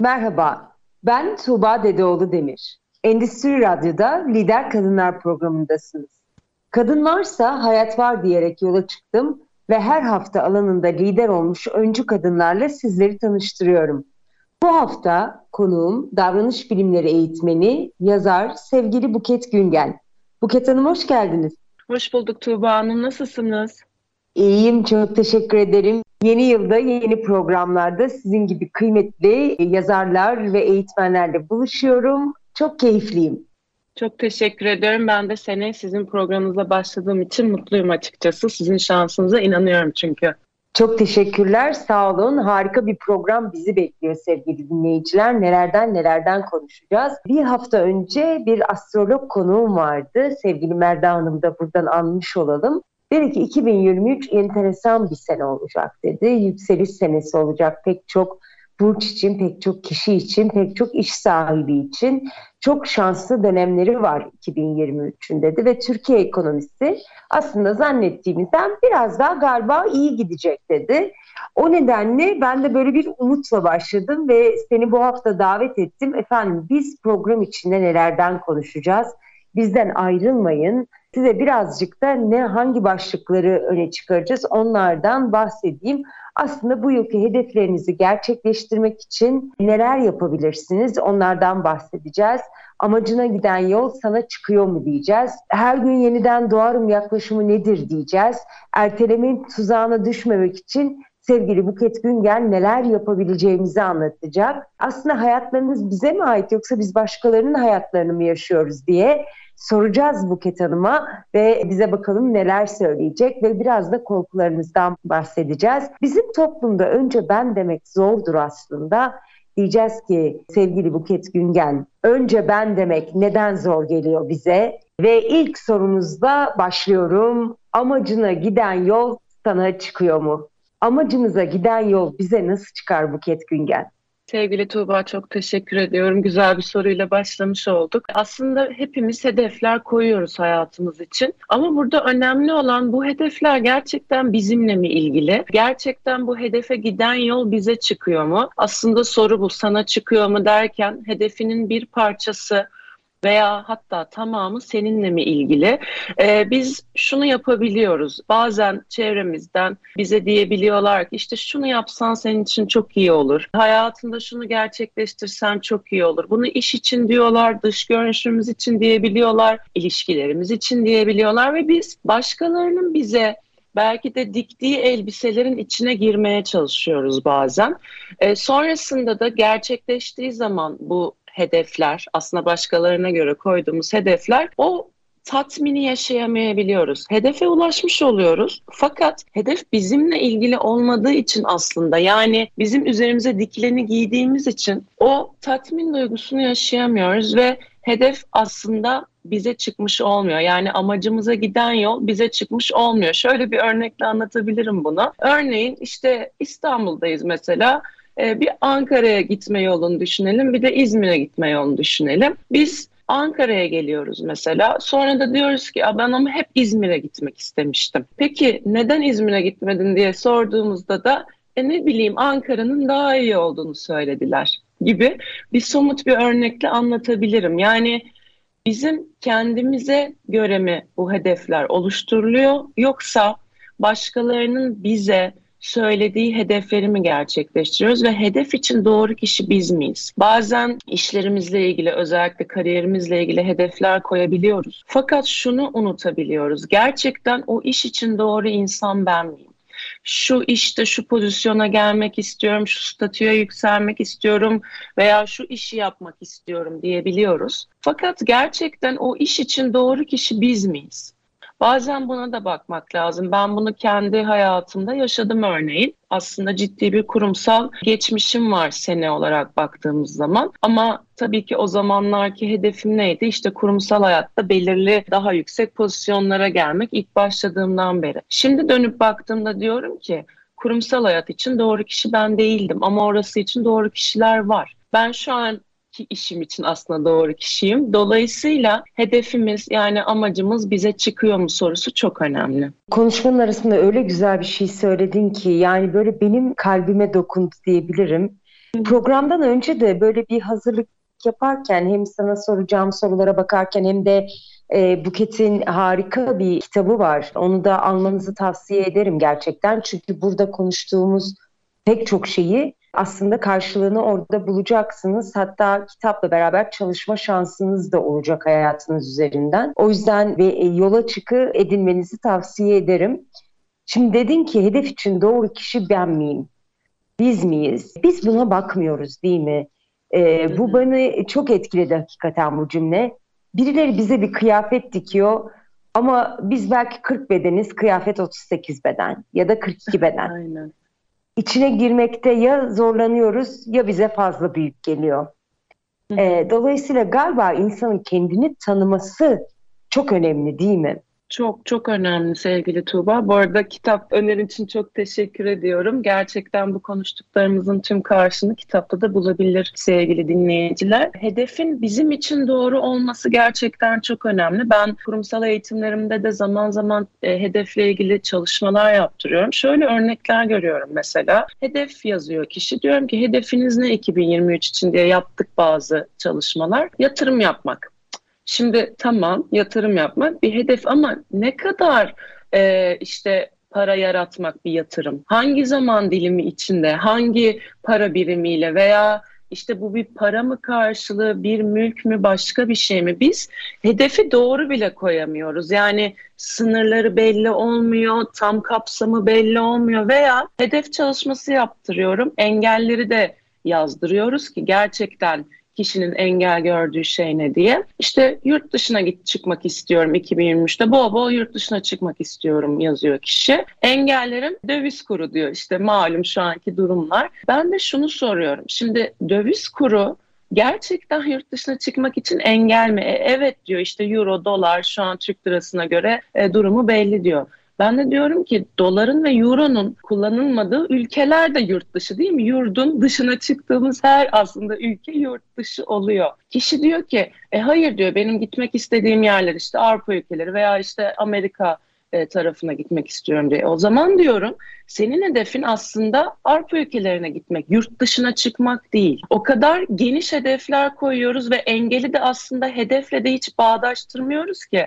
Merhaba, ben Tuğba Dedeoğlu Demir. Endüstri Radyo'da Lider Kadınlar programındasınız. Kadın varsa hayat var diyerek yola çıktım ve her hafta alanında lider olmuş öncü kadınlarla sizleri tanıştırıyorum. Bu hafta konuğum davranış bilimleri eğitmeni, yazar sevgili Buket Güngen. Buket Hanım hoş geldiniz. Hoş bulduk Tuğba Hanım. Nasılsınız? İyiyim, çok teşekkür ederim. Yeni yılda yeni programlarda sizin gibi kıymetli yazarlar ve eğitmenlerle buluşuyorum. Çok keyifliyim. Çok teşekkür ederim. Ben de sene sizin programınıza başladığım için mutluyum açıkçası. Sizin şansınıza inanıyorum çünkü. Çok teşekkürler, sağ olun. Harika bir program bizi bekliyor sevgili dinleyiciler. Nelerden nelerden konuşacağız. Bir hafta önce bir astrolog konuğum vardı. Sevgili Merda Hanım da buradan anmış olalım. Dedi ki 2023 enteresan bir sene olacak dedi. Yükseliş senesi olacak pek çok burç için, pek çok kişi için, pek çok iş sahibi için çok şanslı dönemleri var 2023'ün dedi ve Türkiye ekonomisi aslında zannettiğimizden biraz daha galiba iyi gidecek dedi. O nedenle ben de böyle bir umutla başladım ve seni bu hafta davet ettim. Efendim biz program içinde nelerden konuşacağız? Bizden ayrılmayın. Size birazcık da ne hangi başlıkları öne çıkaracağız onlardan bahsedeyim. Aslında bu yılki hedeflerinizi gerçekleştirmek için neler yapabilirsiniz onlardan bahsedeceğiz. Amacına giden yol sana çıkıyor mu diyeceğiz. Her gün yeniden doğarım yaklaşımı nedir diyeceğiz. Ertelemenin tuzağına düşmemek için sevgili Buket Güngel neler yapabileceğimizi anlatacak. Aslında hayatlarımız bize mi ait yoksa biz başkalarının hayatlarını mı yaşıyoruz diye soracağız Buket Hanım'a ve bize bakalım neler söyleyecek ve biraz da korkularımızdan bahsedeceğiz. Bizim toplumda önce ben demek zordur aslında. Diyeceğiz ki sevgili Buket Güngen, önce ben demek neden zor geliyor bize? Ve ilk sorumuzda başlıyorum. Amacına giden yol sana çıkıyor mu? Amacımıza giden yol bize nasıl çıkar Buket Güngen? Sevgili Tuğba çok teşekkür ediyorum. Güzel bir soruyla başlamış olduk. Aslında hepimiz hedefler koyuyoruz hayatımız için. Ama burada önemli olan bu hedefler gerçekten bizimle mi ilgili? Gerçekten bu hedefe giden yol bize çıkıyor mu? Aslında soru bu sana çıkıyor mu derken hedefinin bir parçası veya hatta tamamı seninle mi ilgili? Ee, biz şunu yapabiliyoruz. Bazen çevremizden bize diyebiliyorlar ki işte şunu yapsan senin için çok iyi olur. Hayatında şunu gerçekleştirsen çok iyi olur. Bunu iş için diyorlar, dış görünüşümüz için diyebiliyorlar, ilişkilerimiz için diyebiliyorlar ve biz başkalarının bize belki de diktiği elbiselerin içine girmeye çalışıyoruz bazen. E, sonrasında da gerçekleştiği zaman bu hedefler, aslında başkalarına göre koyduğumuz hedefler o tatmini yaşayamayabiliyoruz. Hedefe ulaşmış oluyoruz. Fakat hedef bizimle ilgili olmadığı için aslında yani bizim üzerimize dikileni giydiğimiz için o tatmin duygusunu yaşayamıyoruz ve hedef aslında bize çıkmış olmuyor. Yani amacımıza giden yol bize çıkmış olmuyor. Şöyle bir örnekle anlatabilirim bunu. Örneğin işte İstanbul'dayız mesela ee, bir Ankara'ya gitme yolunu düşünelim, bir de İzmir'e gitme yolunu düşünelim. Biz Ankara'ya geliyoruz mesela. Sonra da diyoruz ki ben ama hep İzmir'e gitmek istemiştim. Peki neden İzmir'e gitmedin diye sorduğumuzda da e ne bileyim Ankara'nın daha iyi olduğunu söylediler gibi bir somut bir örnekle anlatabilirim. Yani bizim kendimize göre mi bu hedefler oluşturuluyor yoksa başkalarının bize söylediği hedefleri mi gerçekleştiriyoruz ve hedef için doğru kişi biz miyiz? Bazen işlerimizle ilgili özellikle kariyerimizle ilgili hedefler koyabiliyoruz. Fakat şunu unutabiliyoruz. Gerçekten o iş için doğru insan ben miyim? şu işte şu pozisyona gelmek istiyorum, şu statüye yükselmek istiyorum veya şu işi yapmak istiyorum diyebiliyoruz. Fakat gerçekten o iş için doğru kişi biz miyiz? Bazen buna da bakmak lazım. Ben bunu kendi hayatımda yaşadım örneğin. Aslında ciddi bir kurumsal geçmişim var sene olarak baktığımız zaman. Ama tabii ki o zamanlarki hedefim neydi? İşte kurumsal hayatta belirli daha yüksek pozisyonlara gelmek ilk başladığımdan beri. Şimdi dönüp baktığımda diyorum ki kurumsal hayat için doğru kişi ben değildim ama orası için doğru kişiler var. Ben şu an işim için aslında doğru kişiyim. Dolayısıyla hedefimiz yani amacımız bize çıkıyor mu sorusu çok önemli. Konuşmanın arasında öyle güzel bir şey söyledin ki yani böyle benim kalbime dokundu diyebilirim. Programdan önce de böyle bir hazırlık yaparken hem sana soracağım sorulara bakarken hem de e, Buket'in harika bir kitabı var. Onu da almanızı tavsiye ederim gerçekten. Çünkü burada konuştuğumuz pek çok şeyi aslında karşılığını orada bulacaksınız. Hatta kitapla beraber çalışma şansınız da olacak hayatınız üzerinden. O yüzden ve e, yola çıkı edinmenizi tavsiye ederim. Şimdi dedin ki hedef için doğru kişi ben miyim? Biz miyiz? Biz buna bakmıyoruz değil mi? Ee, bu beni çok etkiledi hakikaten bu cümle. Birileri bize bir kıyafet dikiyor ama biz belki 40 bedeniz, kıyafet 38 beden ya da 42 beden. Aynen içine girmekte ya zorlanıyoruz ya bize fazla büyük geliyor. E, dolayısıyla galiba insanın kendini tanıması çok önemli değil mi? Çok çok önemli sevgili Tuğba. Bu arada kitap önerin için çok teşekkür ediyorum. Gerçekten bu konuştuklarımızın tüm karşını kitapta da bulabilir sevgili dinleyiciler. Hedefin bizim için doğru olması gerçekten çok önemli. Ben kurumsal eğitimlerimde de zaman zaman e, hedefle ilgili çalışmalar yaptırıyorum. Şöyle örnekler görüyorum mesela. Hedef yazıyor kişi. Diyorum ki hedefiniz ne 2023 için diye yaptık bazı çalışmalar. Yatırım yapmak. Şimdi tamam yatırım yapmak bir hedef ama ne kadar e, işte para yaratmak bir yatırım? Hangi zaman dilimi içinde, hangi para birimiyle veya işte bu bir para mı karşılığı, bir mülk mü, başka bir şey mi? Biz hedefi doğru bile koyamıyoruz. Yani sınırları belli olmuyor, tam kapsamı belli olmuyor veya hedef çalışması yaptırıyorum. Engelleri de yazdırıyoruz ki gerçekten kişinin engel gördüğü şey ne diye. İşte yurt dışına git çıkmak istiyorum 2023'te. Bol bol yurt dışına çıkmak istiyorum yazıyor kişi. Engellerim döviz kuru diyor. İşte malum şu anki durumlar. Ben de şunu soruyorum. Şimdi döviz kuru gerçekten yurt dışına çıkmak için engel mi? E, evet diyor işte euro, dolar şu an Türk lirasına göre e, durumu belli diyor. Ben de diyorum ki doların ve euronun kullanılmadığı ülkeler de yurt dışı değil mi? Yurdun dışına çıktığımız her aslında ülke yurt dışı oluyor. Kişi diyor ki e hayır diyor benim gitmek istediğim yerler işte Avrupa ülkeleri veya işte Amerika e, tarafına gitmek istiyorum diye. O zaman diyorum senin hedefin aslında Avrupa ülkelerine gitmek, yurt dışına çıkmak değil. O kadar geniş hedefler koyuyoruz ve engeli de aslında hedefle de hiç bağdaştırmıyoruz ki.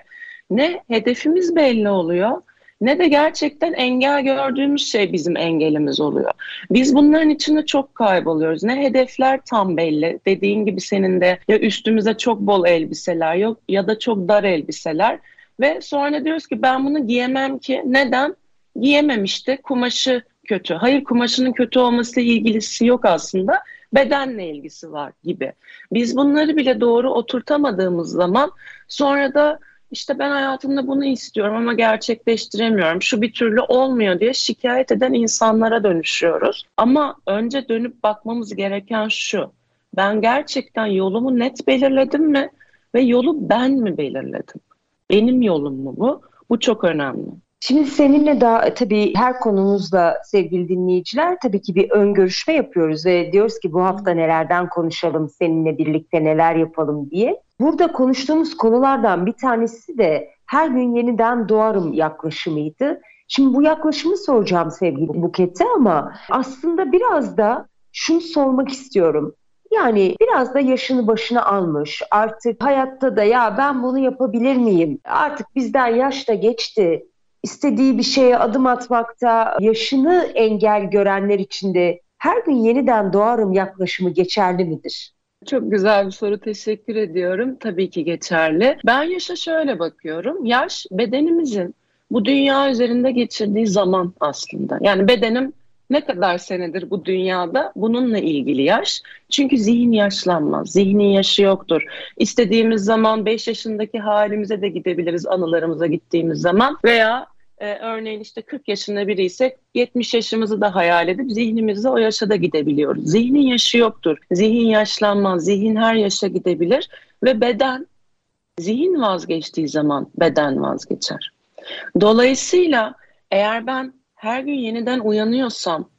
Ne hedefimiz belli oluyor ne de gerçekten engel gördüğümüz şey bizim engelimiz oluyor. Biz bunların içinde çok kayboluyoruz. Ne hedefler tam belli. Dediğin gibi senin de ya üstümüze çok bol elbiseler yok ya da çok dar elbiseler ve sonra diyoruz ki ben bunu giyemem ki. Neden? Giyemem işte kumaşı kötü. Hayır kumaşının kötü olmasıyla ilgisi yok aslında. Bedenle ilgisi var gibi. Biz bunları bile doğru oturtamadığımız zaman sonra da işte ben hayatımda bunu istiyorum ama gerçekleştiremiyorum. Şu bir türlü olmuyor diye şikayet eden insanlara dönüşüyoruz. Ama önce dönüp bakmamız gereken şu. Ben gerçekten yolumu net belirledim mi? Ve yolu ben mi belirledim? Benim yolum mu bu? Bu çok önemli. Şimdi seninle daha tabii her konumuzla sevgili dinleyiciler tabii ki bir ön görüşme yapıyoruz ve diyoruz ki bu hafta nelerden konuşalım, seninle birlikte neler yapalım diye. Burada konuştuğumuz konulardan bir tanesi de her gün yeniden doğarım yaklaşımıydı. Şimdi bu yaklaşımı soracağım sevgili Buket'e ama aslında biraz da şunu sormak istiyorum. Yani biraz da yaşını başına almış. Artık hayatta da ya ben bunu yapabilir miyim? Artık bizden yaş da geçti. İstediği bir şeye adım atmakta yaşını engel görenler için de her gün yeniden doğarım yaklaşımı geçerli midir? Çok güzel bir soru. Teşekkür ediyorum. Tabii ki geçerli. Ben yaşa şöyle bakıyorum. Yaş bedenimizin bu dünya üzerinde geçirdiği zaman aslında. Yani bedenim Ne kadar senedir bu dünyada bununla ilgili yaş. Çünkü zihin yaşlanmaz. Zihnin yaşı yoktur. İstediğimiz zaman 5 yaşındaki halimize de gidebiliriz anılarımıza gittiğimiz zaman veya e, örneğin işte 40 yaşında biri ise 70 yaşımızı da hayal edip zihnimizde o yaşa da gidebiliyoruz. Zihnin yaşı yoktur. Zihin yaşlanmaz. Zihin her yaşa gidebilir ve beden zihin vazgeçtiği zaman beden vazgeçer. Dolayısıyla eğer ben her gün yeniden uyanıyorsam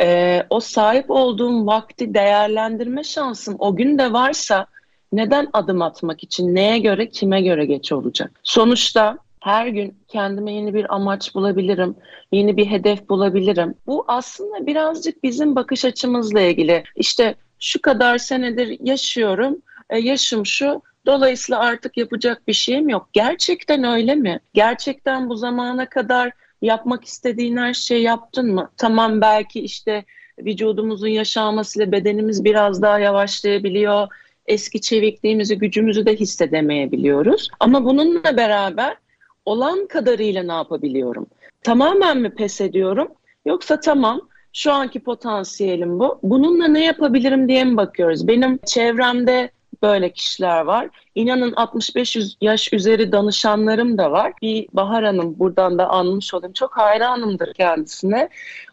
e, o sahip olduğum vakti değerlendirme şansım o gün de varsa neden adım atmak için neye göre kime göre geç olacak? Sonuçta her gün kendime yeni bir amaç bulabilirim, yeni bir hedef bulabilirim. Bu aslında birazcık bizim bakış açımızla ilgili. İşte şu kadar senedir yaşıyorum, e, yaşım şu, dolayısıyla artık yapacak bir şeyim yok. Gerçekten öyle mi? Gerçekten bu zamana kadar yapmak istediğin her şeyi yaptın mı? Tamam belki işte vücudumuzun yaşamasıyla bedenimiz biraz daha yavaşlayabiliyor. Eski çevikliğimizi, gücümüzü de hissedemeyebiliyoruz. Ama bununla beraber olan kadarıyla ne yapabiliyorum? Tamamen mi pes ediyorum? Yoksa tamam şu anki potansiyelim bu. Bununla ne yapabilirim diye mi bakıyoruz? Benim çevremde böyle kişiler var. İnanın 65 yaş üzeri danışanlarım da var. Bir Bahar Hanım buradan da anmış olayım. Çok hayranımdır kendisine.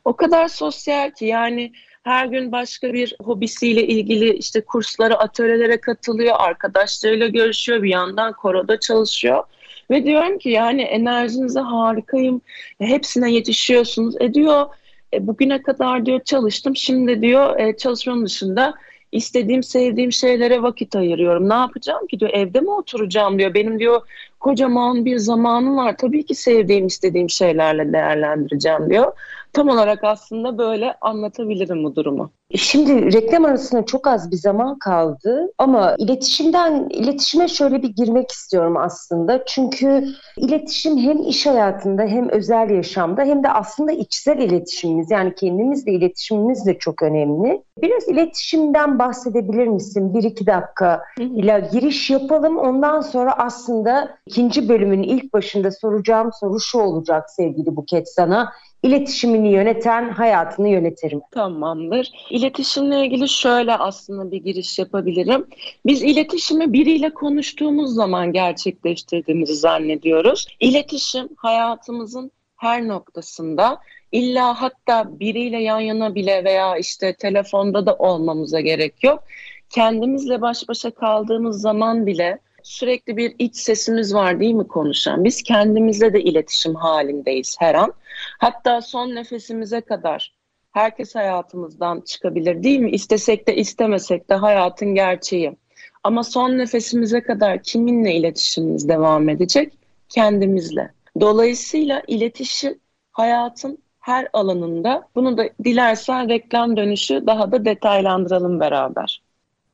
O kadar sosyal ki yani her gün başka bir hobisiyle ilgili işte kurslara, atölyelere katılıyor, arkadaşlarıyla görüşüyor, bir yandan koroda çalışıyor. Ve diyorum ki yani enerjinize harikayım, hepsine yetişiyorsunuz. E diyor, e, bugüne kadar diyor çalıştım, şimdi diyor e, çalışmanın dışında istediğim, sevdiğim şeylere vakit ayırıyorum. Ne yapacağım ki diyor, evde mi oturacağım diyor. Benim diyor kocaman bir zamanım var. Tabii ki sevdiğim, istediğim şeylerle değerlendireceğim diyor. Tam olarak aslında böyle anlatabilirim bu durumu. Şimdi reklam arasında çok az bir zaman kaldı ama iletişimden iletişime şöyle bir girmek istiyorum aslında. Çünkü iletişim hem iş hayatında hem özel yaşamda hem de aslında içsel iletişimimiz yani kendimizle iletişimimiz de çok önemli. Biraz iletişimden bahsedebilir misin? Bir iki dakika ile giriş yapalım. Ondan sonra aslında ikinci bölümün ilk başında soracağım soru şu olacak sevgili Buket sana iletişimini yöneten hayatını yönetir? Tamamdır. İletişimle ilgili şöyle aslında bir giriş yapabilirim. Biz iletişimi biriyle konuştuğumuz zaman gerçekleştirdiğimizi zannediyoruz. İletişim hayatımızın her noktasında illa hatta biriyle yan yana bile veya işte telefonda da olmamıza gerek yok. Kendimizle baş başa kaldığımız zaman bile sürekli bir iç sesimiz var değil mi konuşan? Biz kendimizle de iletişim halindeyiz her an. Hatta son nefesimize kadar herkes hayatımızdan çıkabilir değil mi? İstesek de istemesek de hayatın gerçeği. Ama son nefesimize kadar kiminle iletişimimiz devam edecek? Kendimizle. Dolayısıyla iletişim hayatın her alanında. Bunu da dilersen reklam dönüşü daha da detaylandıralım beraber.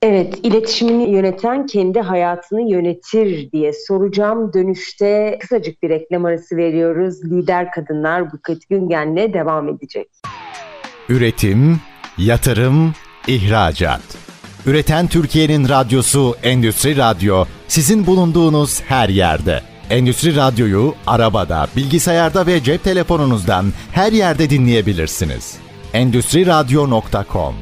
Evet, iletişimini yöneten kendi hayatını yönetir diye soracağım. Dönüşte kısacık bir reklam arası veriyoruz. Lider Kadınlar Buket Güngen'le devam edecek. Üretim, yatırım, ihracat. Üreten Türkiye'nin radyosu Endüstri Radyo sizin bulunduğunuz her yerde. Endüstri Radyo'yu arabada, bilgisayarda ve cep telefonunuzdan her yerde dinleyebilirsiniz. Endüstri Radyo.com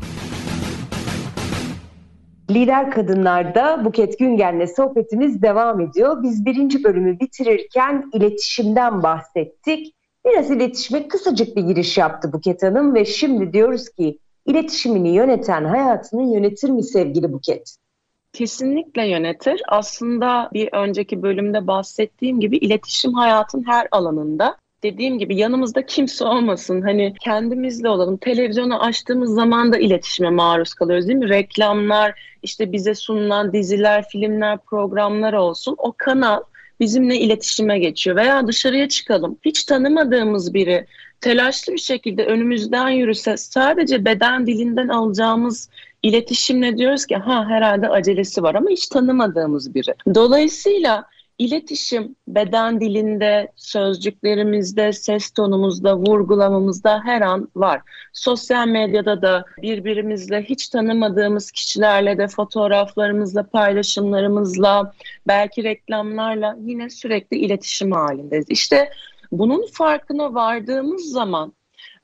Lider Kadınlar'da Buket Güngen'le sohbetimiz devam ediyor. Biz birinci bölümü bitirirken iletişimden bahsettik. Biraz iletişime kısacık bir giriş yaptı Buket Hanım ve şimdi diyoruz ki iletişimini yöneten hayatını yönetir mi sevgili Buket? Kesinlikle yönetir. Aslında bir önceki bölümde bahsettiğim gibi iletişim hayatın her alanında dediğim gibi yanımızda kimse olmasın. Hani kendimizle olalım. Televizyonu açtığımız zaman da iletişime maruz kalıyoruz değil mi? Reklamlar, işte bize sunulan diziler, filmler, programlar olsun. O kanal bizimle iletişime geçiyor. Veya dışarıya çıkalım. Hiç tanımadığımız biri telaşlı bir şekilde önümüzden yürüse sadece beden dilinden alacağımız iletişimle diyoruz ki ha herhalde acelesi var ama hiç tanımadığımız biri. Dolayısıyla İletişim beden dilinde, sözcüklerimizde, ses tonumuzda, vurgulamamızda her an var. Sosyal medyada da birbirimizle hiç tanımadığımız kişilerle de fotoğraflarımızla, paylaşımlarımızla, belki reklamlarla yine sürekli iletişim halindeyiz. İşte bunun farkına vardığımız zaman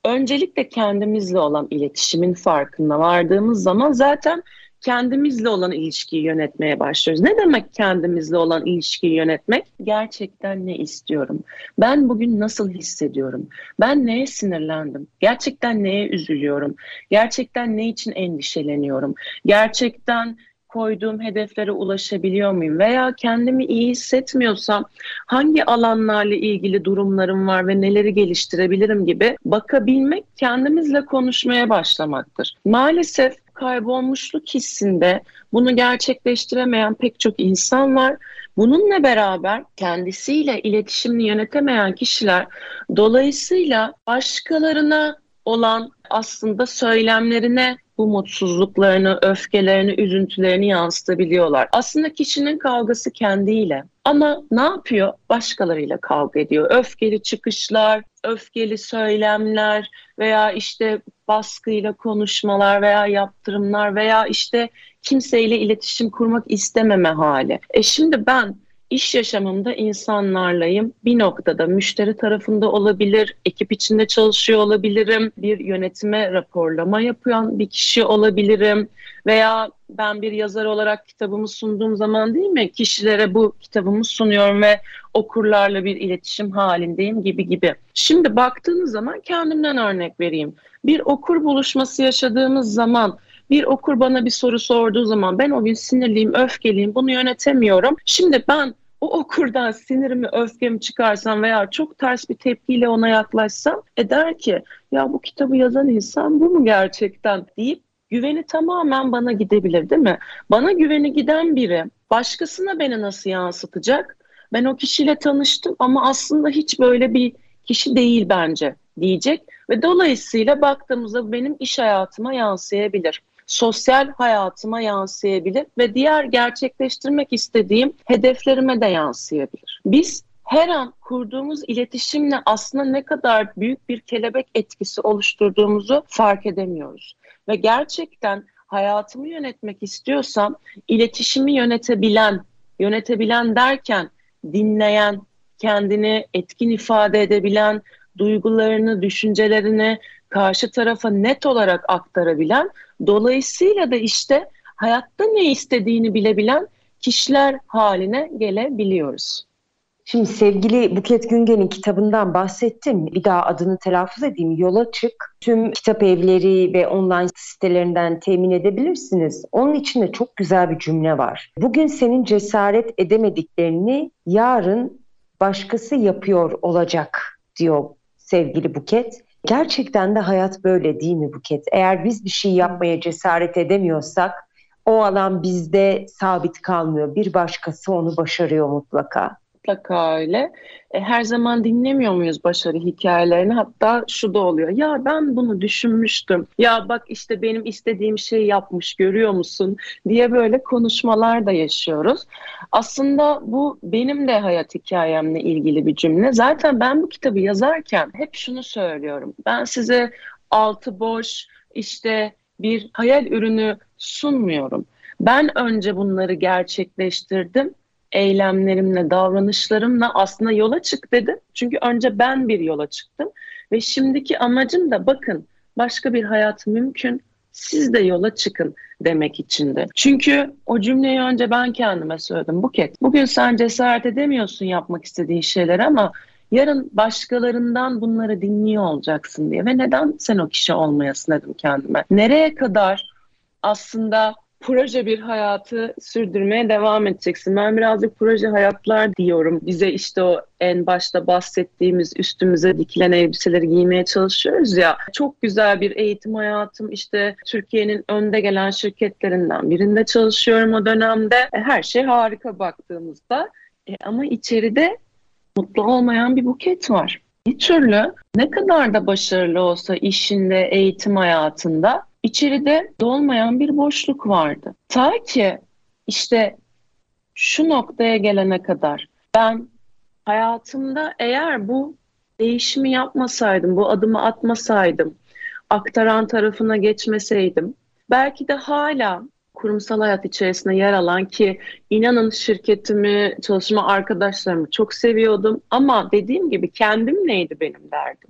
öncelikle kendimizle olan iletişimin farkına vardığımız zaman zaten kendimizle olan ilişkiyi yönetmeye başlıyoruz. Ne demek kendimizle olan ilişkiyi yönetmek? Gerçekten ne istiyorum? Ben bugün nasıl hissediyorum? Ben neye sinirlendim? Gerçekten neye üzülüyorum? Gerçekten ne için endişeleniyorum? Gerçekten koyduğum hedeflere ulaşabiliyor muyum? Veya kendimi iyi hissetmiyorsam hangi alanlarla ilgili durumlarım var ve neleri geliştirebilirim gibi bakabilmek kendimizle konuşmaya başlamaktır. Maalesef kaybolmuşluk hissinde bunu gerçekleştiremeyen pek çok insan var. Bununla beraber kendisiyle iletişimini yönetemeyen kişiler dolayısıyla başkalarına olan aslında söylemlerine bu mutsuzluklarını, öfkelerini, üzüntülerini yansıtabiliyorlar. Aslında kişinin kavgası kendiyle ama ne yapıyor? Başkalarıyla kavga ediyor. Öfkeli çıkışlar, öfkeli söylemler veya işte baskıyla konuşmalar veya yaptırımlar veya işte kimseyle iletişim kurmak istememe hali. E şimdi ben iş yaşamımda insanlarlayım. Bir noktada müşteri tarafında olabilir, ekip içinde çalışıyor olabilirim, bir yönetime raporlama yapan bir kişi olabilirim veya ben bir yazar olarak kitabımı sunduğum zaman değil mi kişilere bu kitabımı sunuyorum ve okurlarla bir iletişim halindeyim gibi gibi. Şimdi baktığınız zaman kendimden örnek vereyim. Bir okur buluşması yaşadığımız zaman bir okur bana bir soru sorduğu zaman ben o gün sinirliyim, öfkeliyim, bunu yönetemiyorum. Şimdi ben o okurdan sinirimi, öfkemi çıkarsam veya çok ters bir tepkiyle ona yaklaşsam e der ki ya bu kitabı yazan insan bu mu gerçekten deyip güveni tamamen bana gidebilir değil mi? Bana güveni giden biri başkasına beni nasıl yansıtacak? Ben o kişiyle tanıştım ama aslında hiç böyle bir kişi değil bence diyecek ve dolayısıyla baktığımızda benim iş hayatıma yansıyabilir sosyal hayatıma yansıyabilir ve diğer gerçekleştirmek istediğim hedeflerime de yansıyabilir. Biz her an kurduğumuz iletişimle aslında ne kadar büyük bir kelebek etkisi oluşturduğumuzu fark edemiyoruz. Ve gerçekten hayatımı yönetmek istiyorsam iletişimi yönetebilen, yönetebilen derken dinleyen, kendini etkin ifade edebilen, duygularını, düşüncelerini karşı tarafa net olarak aktarabilen, dolayısıyla da işte hayatta ne istediğini bilebilen kişiler haline gelebiliyoruz. Şimdi sevgili Buket Güngen'in kitabından bahsettim. Bir daha adını telaffuz edeyim. Yola çık. Tüm kitap evleri ve online sitelerinden temin edebilirsiniz. Onun içinde çok güzel bir cümle var. Bugün senin cesaret edemediklerini yarın başkası yapıyor olacak diyor sevgili Buket. Gerçekten de hayat böyle değil mi Buket? Eğer biz bir şey yapmaya cesaret edemiyorsak o alan bizde sabit kalmıyor. Bir başkası onu başarıyor mutlaka mutlaka öyle. E, her zaman dinlemiyor muyuz başarı hikayelerini? Hatta şu da oluyor. Ya ben bunu düşünmüştüm. Ya bak işte benim istediğim şeyi yapmış görüyor musun? diye böyle konuşmalar da yaşıyoruz. Aslında bu benim de hayat hikayemle ilgili bir cümle. Zaten ben bu kitabı yazarken hep şunu söylüyorum. Ben size altı boş işte bir hayal ürünü sunmuyorum. Ben önce bunları gerçekleştirdim eylemlerimle, davranışlarımla aslında yola çık dedim. Çünkü önce ben bir yola çıktım ve şimdiki amacım da bakın başka bir hayat mümkün. Siz de yola çıkın demek içindi. Çünkü o cümleyi önce ben kendime söyledim. Buket, bugün sen cesaret edemiyorsun yapmak istediğin şeyler ama yarın başkalarından bunları dinliyor olacaksın diye. Ve neden sen o kişi olmayasın dedim kendime. Nereye kadar aslında proje bir hayatı sürdürmeye devam edeceksin. Ben birazcık proje hayatlar diyorum. Bize işte o en başta bahsettiğimiz üstümüze dikilen elbiseleri giymeye çalışıyoruz ya. Çok güzel bir eğitim hayatım. İşte Türkiye'nin önde gelen şirketlerinden birinde çalışıyorum o dönemde. E, her şey harika baktığımızda. E, ama içeride mutlu olmayan bir buket var. Bir türlü ne kadar da başarılı olsa işinde, eğitim hayatında içeride dolmayan bir boşluk vardı. Ta ki işte şu noktaya gelene kadar ben hayatımda eğer bu değişimi yapmasaydım, bu adımı atmasaydım, aktaran tarafına geçmeseydim, belki de hala kurumsal hayat içerisinde yer alan ki inanın şirketimi, çalışma arkadaşlarımı çok seviyordum ama dediğim gibi kendim neydi benim derdim.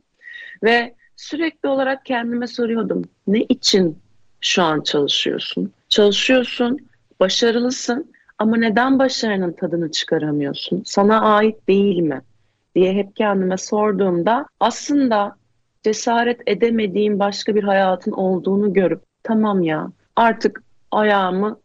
Ve sürekli olarak kendime soruyordum. Ne için şu an çalışıyorsun? Çalışıyorsun, başarılısın ama neden başarının tadını çıkaramıyorsun? Sana ait değil mi? diye hep kendime sorduğumda aslında cesaret edemediğim başka bir hayatın olduğunu görüp tamam ya artık ayağımı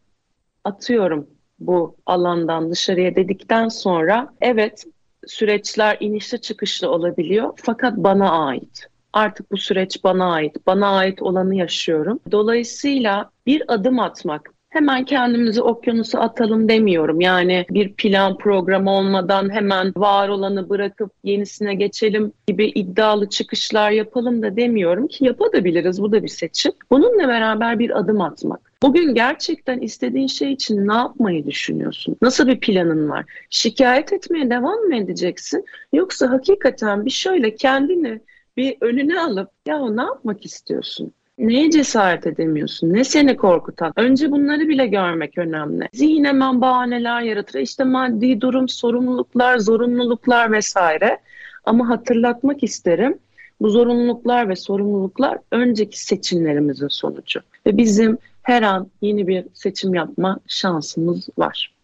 atıyorum bu alandan dışarıya dedikten sonra evet süreçler inişli çıkışlı olabiliyor fakat bana ait. Artık bu süreç bana ait. Bana ait olanı yaşıyorum. Dolayısıyla bir adım atmak, hemen kendimizi okyanusa atalım demiyorum. Yani bir plan program olmadan hemen var olanı bırakıp yenisine geçelim gibi iddialı çıkışlar yapalım da demiyorum ki yapabiliriz. Bu da bir seçim. Bununla beraber bir adım atmak. Bugün gerçekten istediğin şey için ne yapmayı düşünüyorsun? Nasıl bir planın var? Şikayet etmeye devam mı edeceksin? Yoksa hakikaten bir şöyle kendini bir önüne alıp ya ne yapmak istiyorsun? Neye cesaret edemiyorsun? Ne seni korkutan? Önce bunları bile görmek önemli. Zihin hemen bahaneler yaratır. İşte maddi durum, sorumluluklar, zorunluluklar vesaire. Ama hatırlatmak isterim. Bu zorunluluklar ve sorumluluklar önceki seçimlerimizin sonucu. Ve bizim her an yeni bir seçim yapma şansımız var.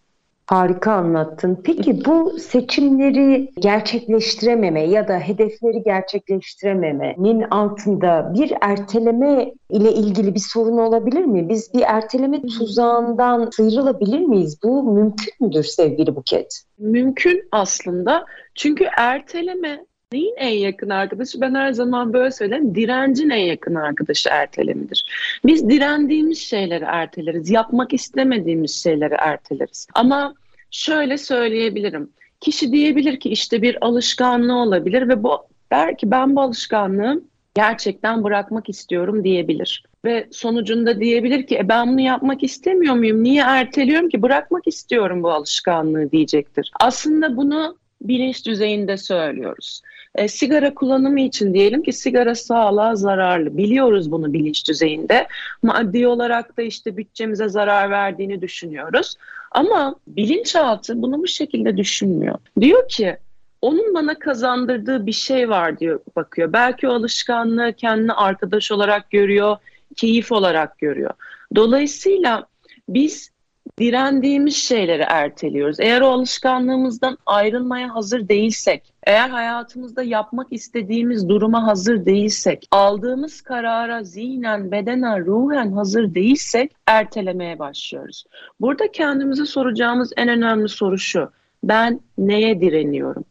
Harika anlattın. Peki bu seçimleri gerçekleştirememe ya da hedefleri gerçekleştirememenin altında bir erteleme ile ilgili bir sorun olabilir mi? Biz bir erteleme tuzağından sıyrılabilir miyiz? Bu mümkün müdür sevgili Buket? Mümkün aslında. Çünkü erteleme Neyin en yakın arkadaşı? Ben her zaman böyle söylerim. Direncin en yakın arkadaşı ertelemidir. Biz direndiğimiz şeyleri erteleriz. Yapmak istemediğimiz şeyleri erteleriz. Ama şöyle söyleyebilirim. Kişi diyebilir ki işte bir alışkanlığı olabilir ve bu der ki ben bu alışkanlığı gerçekten bırakmak istiyorum diyebilir. Ve sonucunda diyebilir ki e ben bunu yapmak istemiyor muyum? Niye erteliyorum ki? Bırakmak istiyorum bu alışkanlığı diyecektir. Aslında bunu bilinç düzeyinde söylüyoruz. E, sigara kullanımı için diyelim ki sigara sağlığa zararlı. Biliyoruz bunu bilinç düzeyinde. Maddi olarak da işte bütçemize zarar verdiğini düşünüyoruz. Ama bilinçaltı bunu bu şekilde düşünmüyor. Diyor ki onun bana kazandırdığı bir şey var diyor bakıyor. Belki o alışkanlığı kendine arkadaş olarak görüyor, keyif olarak görüyor. Dolayısıyla biz direndiğimiz şeyleri erteliyoruz. Eğer o alışkanlığımızdan ayrılmaya hazır değilsek, eğer hayatımızda yapmak istediğimiz duruma hazır değilsek, aldığımız karara zihnen, bedenen, ruhen hazır değilsek ertelemeye başlıyoruz. Burada kendimize soracağımız en önemli soru şu. Ben neye direniyorum?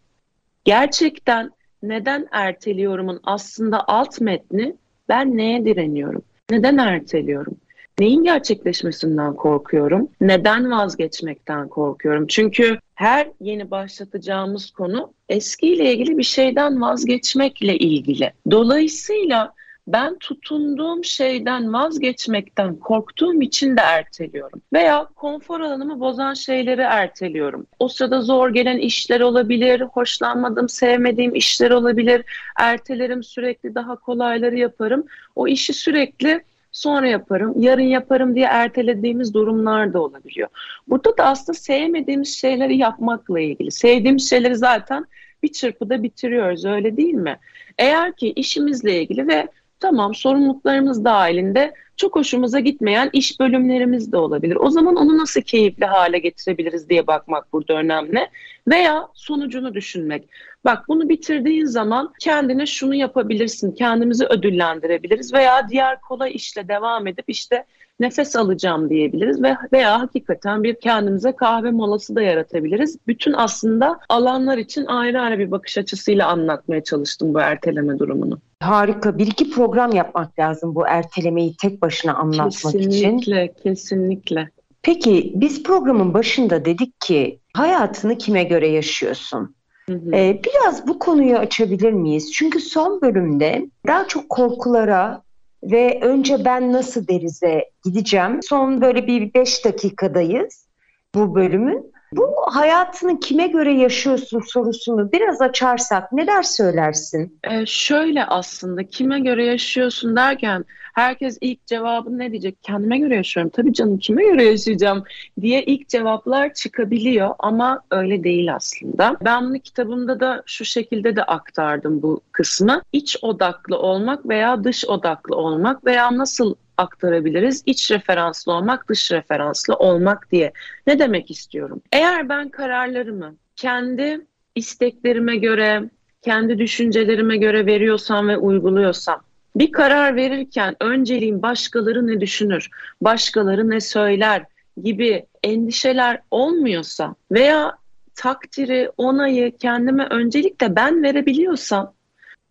Gerçekten neden erteliyorumun aslında alt metni ben neye direniyorum? Neden erteliyorum? Neyin gerçekleşmesinden korkuyorum? Neden vazgeçmekten korkuyorum? Çünkü her yeni başlatacağımız konu eskiyle ilgili bir şeyden vazgeçmekle ilgili. Dolayısıyla ben tutunduğum şeyden vazgeçmekten korktuğum için de erteliyorum. Veya konfor alanımı bozan şeyleri erteliyorum. O sırada zor gelen işler olabilir, hoşlanmadığım, sevmediğim işler olabilir. Ertelerim sürekli daha kolayları yaparım. O işi sürekli sonra yaparım, yarın yaparım diye ertelediğimiz durumlar da olabiliyor. Burada da aslında sevmediğimiz şeyleri yapmakla ilgili. Sevdiğimiz şeyleri zaten bir çırpıda bitiriyoruz öyle değil mi? Eğer ki işimizle ilgili ve tamam sorumluluklarımız dahilinde çok hoşumuza gitmeyen iş bölümlerimiz de olabilir. O zaman onu nasıl keyifli hale getirebiliriz diye bakmak burada önemli. Veya sonucunu düşünmek. Bak bunu bitirdiğin zaman kendine şunu yapabilirsin, kendimizi ödüllendirebiliriz veya diğer kolay işle devam edip işte nefes alacağım diyebiliriz ve veya hakikaten bir kendimize kahve molası da yaratabiliriz. Bütün aslında alanlar için ayrı ayrı bir bakış açısıyla anlatmaya çalıştım bu erteleme durumunu. Harika. Bir iki program yapmak lazım bu ertelemeyi tek başına anlatmak kesinlikle, için. Kesinlikle, kesinlikle. Peki biz programın başında dedik ki hayatını kime göre yaşıyorsun? Hı hı. Ee, biraz bu konuyu açabilir miyiz? Çünkü son bölümde daha çok korkulara ve önce ben nasıl derize gideceğim. Son böyle bir beş dakikadayız bu bölümün. Bu hayatını kime göre yaşıyorsun sorusunu biraz açarsak neler söylersin? Ee, şöyle aslında kime göre yaşıyorsun derken herkes ilk cevabı ne diyecek? Kendime göre yaşıyorum. Tabii canım kime göre yaşayacağım diye ilk cevaplar çıkabiliyor ama öyle değil aslında. Ben bunu kitabımda da şu şekilde de aktardım bu kısmı. İç odaklı olmak veya dış odaklı olmak veya nasıl aktarabiliriz? İç referanslı olmak, dış referanslı olmak diye. Ne demek istiyorum? Eğer ben kararlarımı kendi isteklerime göre, kendi düşüncelerime göre veriyorsam ve uyguluyorsam, bir karar verirken önceliğim başkaları ne düşünür, başkaları ne söyler gibi endişeler olmuyorsa veya takdiri, onayı kendime öncelikle ben verebiliyorsam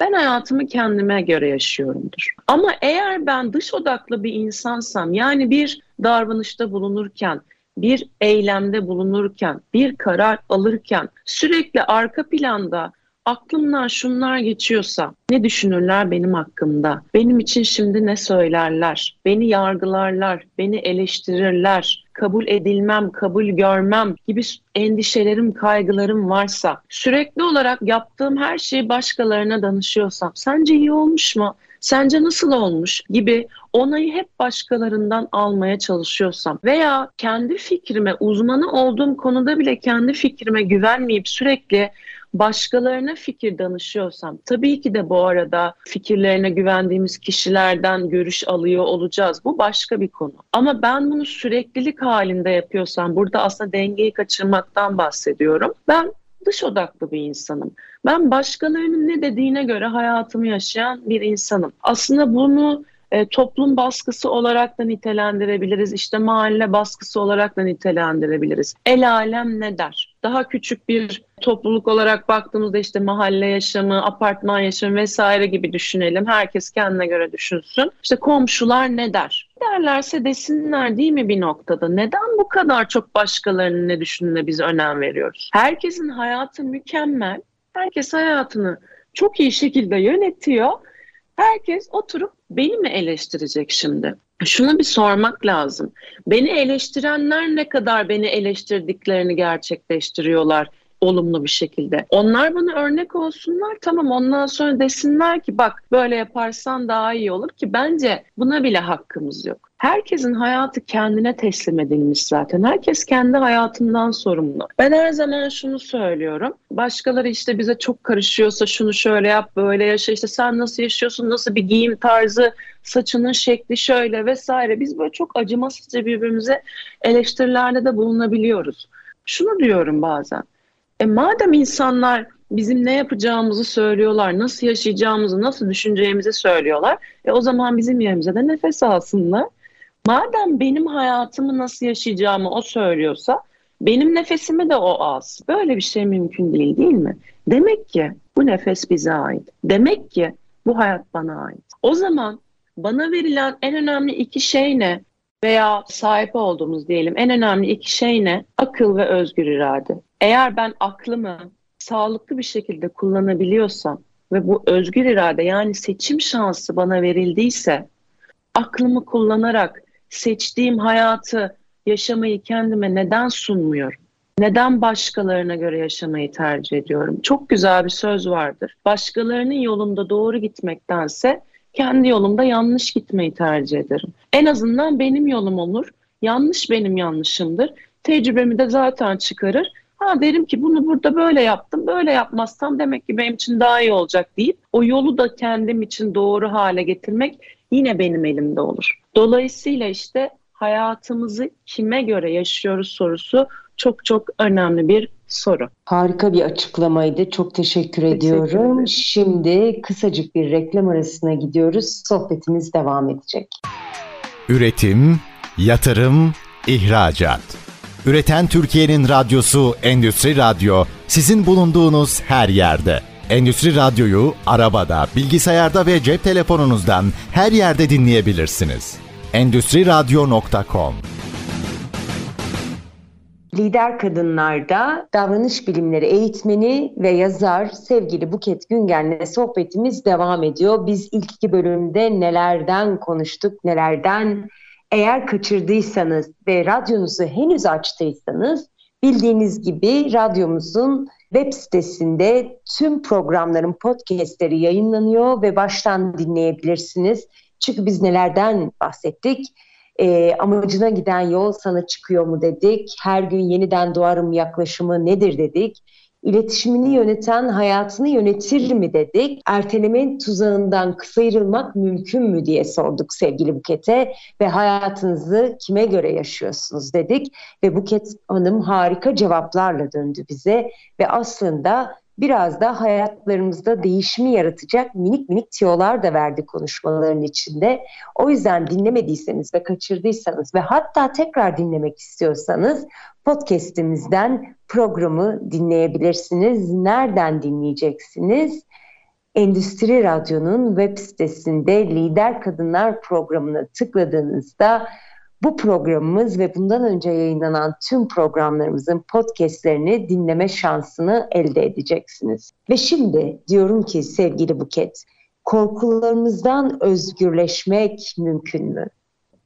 ben hayatımı kendime göre yaşıyorumdur. Ama eğer ben dış odaklı bir insansam yani bir davranışta bulunurken, bir eylemde bulunurken, bir karar alırken sürekli arka planda aklımdan şunlar geçiyorsa ne düşünürler benim hakkımda? Benim için şimdi ne söylerler? Beni yargılarlar, beni eleştirirler, kabul edilmem, kabul görmem gibi endişelerim, kaygılarım varsa, sürekli olarak yaptığım her şeyi başkalarına danışıyorsam, sence iyi olmuş mu? Sence nasıl olmuş gibi onayı hep başkalarından almaya çalışıyorsam veya kendi fikrime uzmanı olduğum konuda bile kendi fikrime güvenmeyip sürekli başkalarına fikir danışıyorsam tabii ki de bu arada fikirlerine güvendiğimiz kişilerden görüş alıyor olacağız. Bu başka bir konu. Ama ben bunu süreklilik halinde yapıyorsam burada aslında dengeyi kaçırmaktan bahsediyorum. Ben dış odaklı bir insanım. Ben başkalarının ne dediğine göre hayatımı yaşayan bir insanım. Aslında bunu e, toplum baskısı olarak da nitelendirebiliriz. İşte mahalle baskısı olarak da nitelendirebiliriz. El alem ne der? Daha küçük bir topluluk olarak baktığımızda işte mahalle yaşamı, apartman yaşamı vesaire gibi düşünelim. Herkes kendine göre düşünsün. İşte komşular ne der? Derlerse desinler değil mi bir noktada? Neden bu kadar çok başkalarının ne düşündüğüne biz önem veriyoruz? Herkesin hayatı mükemmel. Herkes hayatını çok iyi şekilde yönetiyor. Herkes oturup beni mi eleştirecek şimdi? Şunu bir sormak lazım. Beni eleştirenler ne kadar beni eleştirdiklerini gerçekleştiriyorlar? Olumlu bir şekilde. Onlar bana örnek olsunlar tamam ondan sonra desinler ki bak böyle yaparsan daha iyi olur ki bence buna bile hakkımız yok. Herkesin hayatı kendine teslim edilmiş zaten. Herkes kendi hayatından sorumlu. Ben her zaman şunu söylüyorum. Başkaları işte bize çok karışıyorsa şunu şöyle yap, böyle yaşa. işte sen nasıl yaşıyorsun, nasıl bir giyim tarzı, saçının şekli şöyle vesaire. Biz böyle çok acımasızca birbirimize eleştirilerde de bulunabiliyoruz. Şunu diyorum bazen. E madem insanlar bizim ne yapacağımızı söylüyorlar, nasıl yaşayacağımızı, nasıl düşüneceğimizi söylüyorlar. E o zaman bizim yerimize de nefes alsınlar. Madem benim hayatımı nasıl yaşayacağımı o söylüyorsa benim nefesimi de o alsın. Böyle bir şey mümkün değil değil mi? Demek ki bu nefes bize ait. Demek ki bu hayat bana ait. O zaman bana verilen en önemli iki şey ne? Veya sahip olduğumuz diyelim en önemli iki şey ne? Akıl ve özgür irade. Eğer ben aklımı sağlıklı bir şekilde kullanabiliyorsam ve bu özgür irade yani seçim şansı bana verildiyse aklımı kullanarak seçtiğim hayatı yaşamayı kendime neden sunmuyorum? Neden başkalarına göre yaşamayı tercih ediyorum? Çok güzel bir söz vardır. Başkalarının yolunda doğru gitmektense kendi yolumda yanlış gitmeyi tercih ederim. En azından benim yolum olur. Yanlış benim yanlışımdır. Tecrübemi de zaten çıkarır. Ha derim ki bunu burada böyle yaptım, böyle yapmazsam demek ki benim için daha iyi olacak deyip o yolu da kendim için doğru hale getirmek yine benim elimde olur. Dolayısıyla işte hayatımızı kime göre yaşıyoruz sorusu çok çok önemli bir soru. Harika bir açıklamaydı. Çok teşekkür, teşekkür ediyorum. Ederim. Şimdi kısacık bir reklam arasına gidiyoruz. Sohbetimiz devam edecek. Üretim, yatırım, ihracat. Üreten Türkiye'nin radyosu Endüstri Radyo sizin bulunduğunuz her yerde. Endüstri Radyo'yu arabada, bilgisayarda ve cep telefonunuzdan her yerde dinleyebilirsiniz. Endüstri Radyo.com Lider Kadınlar'da davranış bilimleri eğitmeni ve yazar sevgili Buket Güngen'le sohbetimiz devam ediyor. Biz ilk iki bölümde nelerden konuştuk, nelerden eğer kaçırdıysanız ve radyonuzu henüz açtıysanız Bildiğiniz gibi radyomuzun web sitesinde tüm programların podcastleri yayınlanıyor ve baştan dinleyebilirsiniz. Çünkü biz nelerden bahsettik? E, amacına giden yol sana çıkıyor mu dedik. Her gün yeniden doğarım yaklaşımı nedir dedik. İletişimini yöneten hayatını yönetir mi dedik. Ertelemenin tuzağından kısayrılmak mümkün mü diye sorduk sevgili Buket'e ve hayatınızı kime göre yaşıyorsunuz dedik. Ve Buket Hanım harika cevaplarla döndü bize ve aslında biraz da hayatlarımızda değişimi yaratacak minik minik tiyolar da verdi konuşmaların içinde. O yüzden dinlemediyseniz ve kaçırdıysanız ve hatta tekrar dinlemek istiyorsanız podcast'imizden programı dinleyebilirsiniz. Nereden dinleyeceksiniz? Endüstri Radyo'nun web sitesinde Lider Kadınlar programına tıkladığınızda bu programımız ve bundan önce yayınlanan tüm programlarımızın podcastlerini dinleme şansını elde edeceksiniz. Ve şimdi diyorum ki sevgili Buket, korkularımızdan özgürleşmek mümkün mü?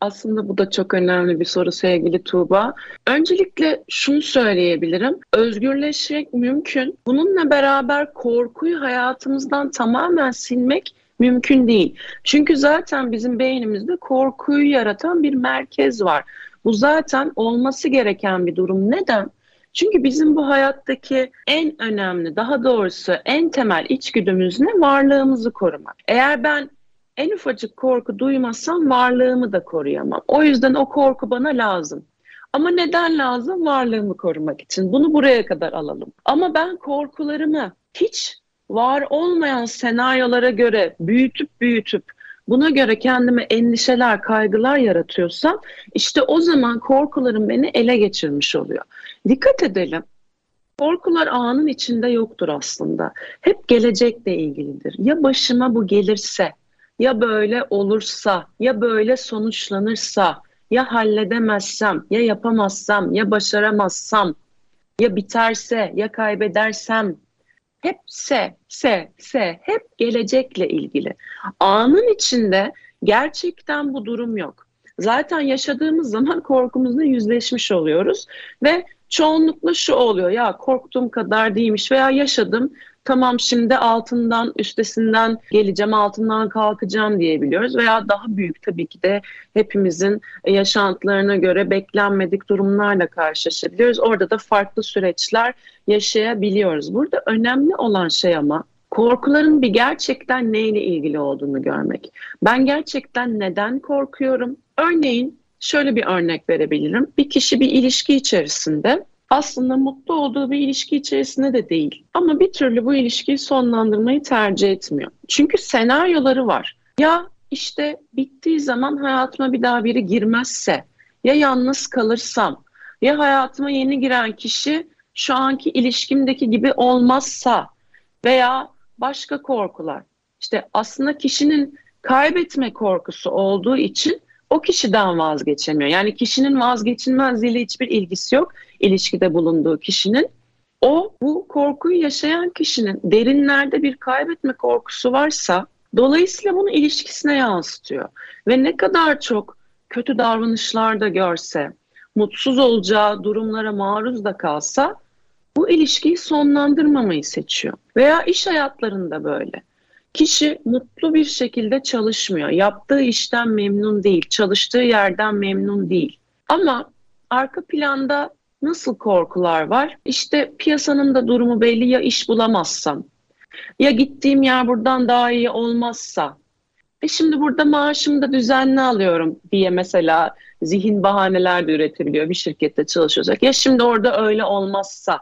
Aslında bu da çok önemli bir soru sevgili Tuğba. Öncelikle şunu söyleyebilirim. Özgürleşmek mümkün. Bununla beraber korkuyu hayatımızdan tamamen silmek mümkün değil. Çünkü zaten bizim beynimizde korkuyu yaratan bir merkez var. Bu zaten olması gereken bir durum. Neden? Çünkü bizim bu hayattaki en önemli, daha doğrusu en temel içgüdümüz ne? Varlığımızı korumak. Eğer ben en ufacık korku duymazsam varlığımı da koruyamam. O yüzden o korku bana lazım. Ama neden lazım? Varlığımı korumak için. Bunu buraya kadar alalım. Ama ben korkularımı hiç var olmayan senaryolara göre büyütüp büyütüp buna göre kendime endişeler, kaygılar yaratıyorsam işte o zaman korkularım beni ele geçirmiş oluyor. Dikkat edelim. Korkular anın içinde yoktur aslında. Hep gelecekle ilgilidir. Ya başıma bu gelirse, ya böyle olursa, ya böyle sonuçlanırsa, ya halledemezsem, ya yapamazsam, ya başaramazsam, ya biterse, ya kaybedersem hep se, se, se, hep gelecekle ilgili. Anın içinde gerçekten bu durum yok. Zaten yaşadığımız zaman korkumuzla yüzleşmiş oluyoruz ve çoğunlukla şu oluyor ya korktuğum kadar değilmiş veya yaşadım tamam şimdi altından üstesinden geleceğim altından kalkacağım diyebiliyoruz veya daha büyük tabii ki de hepimizin yaşantılarına göre beklenmedik durumlarla karşılaşabiliyoruz. Orada da farklı süreçler yaşayabiliyoruz. Burada önemli olan şey ama korkuların bir gerçekten neyle ilgili olduğunu görmek. Ben gerçekten neden korkuyorum? Örneğin şöyle bir örnek verebilirim. Bir kişi bir ilişki içerisinde aslında mutlu olduğu bir ilişki içerisinde de değil. Ama bir türlü bu ilişkiyi sonlandırmayı tercih etmiyor. Çünkü senaryoları var. Ya işte bittiği zaman hayatıma bir daha biri girmezse, ya yalnız kalırsam, ya hayatıma yeni giren kişi şu anki ilişkimdeki gibi olmazsa veya başka korkular. İşte aslında kişinin kaybetme korkusu olduğu için o kişiden vazgeçemiyor. Yani kişinin vazgeçilmezliğiyle hiçbir ilgisi yok ilişkide bulunduğu kişinin. O bu korkuyu yaşayan kişinin derinlerde bir kaybetme korkusu varsa dolayısıyla bunu ilişkisine yansıtıyor. Ve ne kadar çok kötü davranışlar da görse, mutsuz olacağı durumlara maruz da kalsa bu ilişkiyi sonlandırmamayı seçiyor. Veya iş hayatlarında böyle. Kişi mutlu bir şekilde çalışmıyor. Yaptığı işten memnun değil, çalıştığı yerden memnun değil. Ama arka planda nasıl korkular var? İşte piyasanın da durumu belli ya iş bulamazsam, ya gittiğim yer buradan daha iyi olmazsa, e şimdi burada maaşımı da düzenli alıyorum diye mesela zihin bahaneler de üretebiliyor bir şirkette çalışıyorsak. Ya şimdi orada öyle olmazsa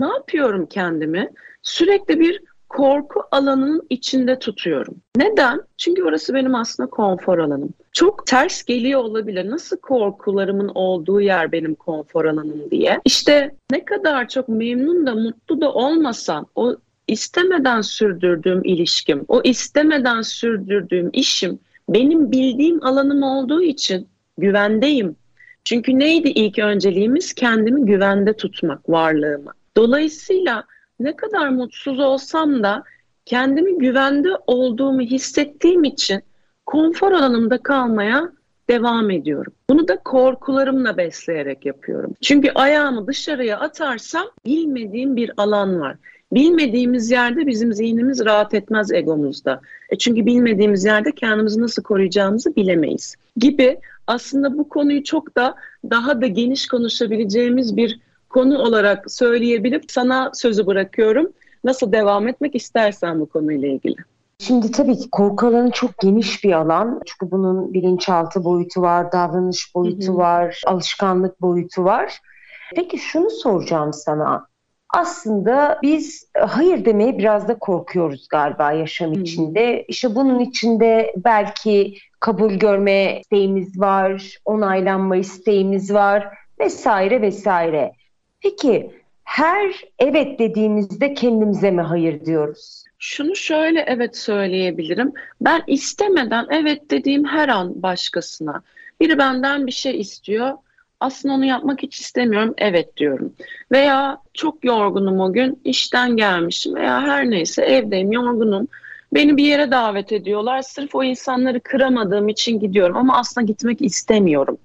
ne yapıyorum kendimi? Sürekli bir korku alanının içinde tutuyorum. Neden? Çünkü orası benim aslında konfor alanım. Çok ters geliyor olabilir. Nasıl korkularımın olduğu yer benim konfor alanım diye. İşte ne kadar çok memnun da mutlu da olmasam o istemeden sürdürdüğüm ilişkim, o istemeden sürdürdüğüm işim benim bildiğim alanım olduğu için güvendeyim. Çünkü neydi ilk önceliğimiz? Kendimi güvende tutmak, varlığımı. Dolayısıyla ne kadar mutsuz olsam da kendimi güvende olduğumu hissettiğim için konfor alanımda kalmaya devam ediyorum. Bunu da korkularımla besleyerek yapıyorum. Çünkü ayağımı dışarıya atarsam bilmediğim bir alan var. Bilmediğimiz yerde bizim zihnimiz rahat etmez egomuzda. E çünkü bilmediğimiz yerde kendimizi nasıl koruyacağımızı bilemeyiz. Gibi aslında bu konuyu çok da daha da geniş konuşabileceğimiz bir konu olarak söyleyebilip sana sözü bırakıyorum. Nasıl devam etmek istersen bu konuyla ilgili. Şimdi tabii ki korku alanı çok geniş bir alan. Çünkü bunun bilinçaltı boyutu var, davranış boyutu hı hı. var, alışkanlık boyutu var. Peki şunu soracağım sana. Aslında biz hayır demeye biraz da korkuyoruz galiba yaşam içinde. İşte bunun içinde belki kabul görme isteğimiz var, onaylanma isteğimiz var vesaire vesaire. Peki her evet dediğimizde kendimize mi hayır diyoruz? Şunu şöyle evet söyleyebilirim. Ben istemeden evet dediğim her an başkasına. Biri benden bir şey istiyor. Aslında onu yapmak hiç istemiyorum. Evet diyorum. Veya çok yorgunum o gün. işten gelmişim veya her neyse evdeyim yorgunum. Beni bir yere davet ediyorlar. Sırf o insanları kıramadığım için gidiyorum ama aslında gitmek istemiyorum.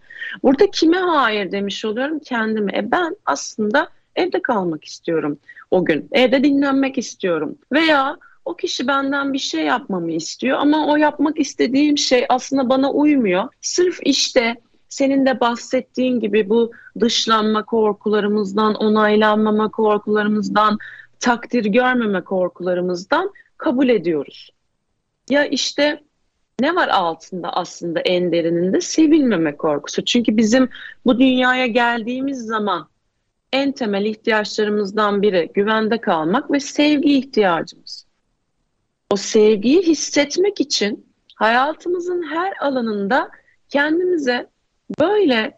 Burada kime hayır demiş oluyorum? Kendime. E ben aslında evde kalmak istiyorum o gün. Evde dinlenmek istiyorum. Veya o kişi benden bir şey yapmamı istiyor ama o yapmak istediğim şey aslında bana uymuyor. Sırf işte senin de bahsettiğin gibi bu dışlanma korkularımızdan, onaylanmama korkularımızdan, takdir görmeme korkularımızdan kabul ediyoruz. Ya işte ne var altında aslında en derininde? Sevilmeme korkusu. Çünkü bizim bu dünyaya geldiğimiz zaman en temel ihtiyaçlarımızdan biri güvende kalmak ve sevgi ihtiyacımız. O sevgiyi hissetmek için hayatımızın her alanında kendimize böyle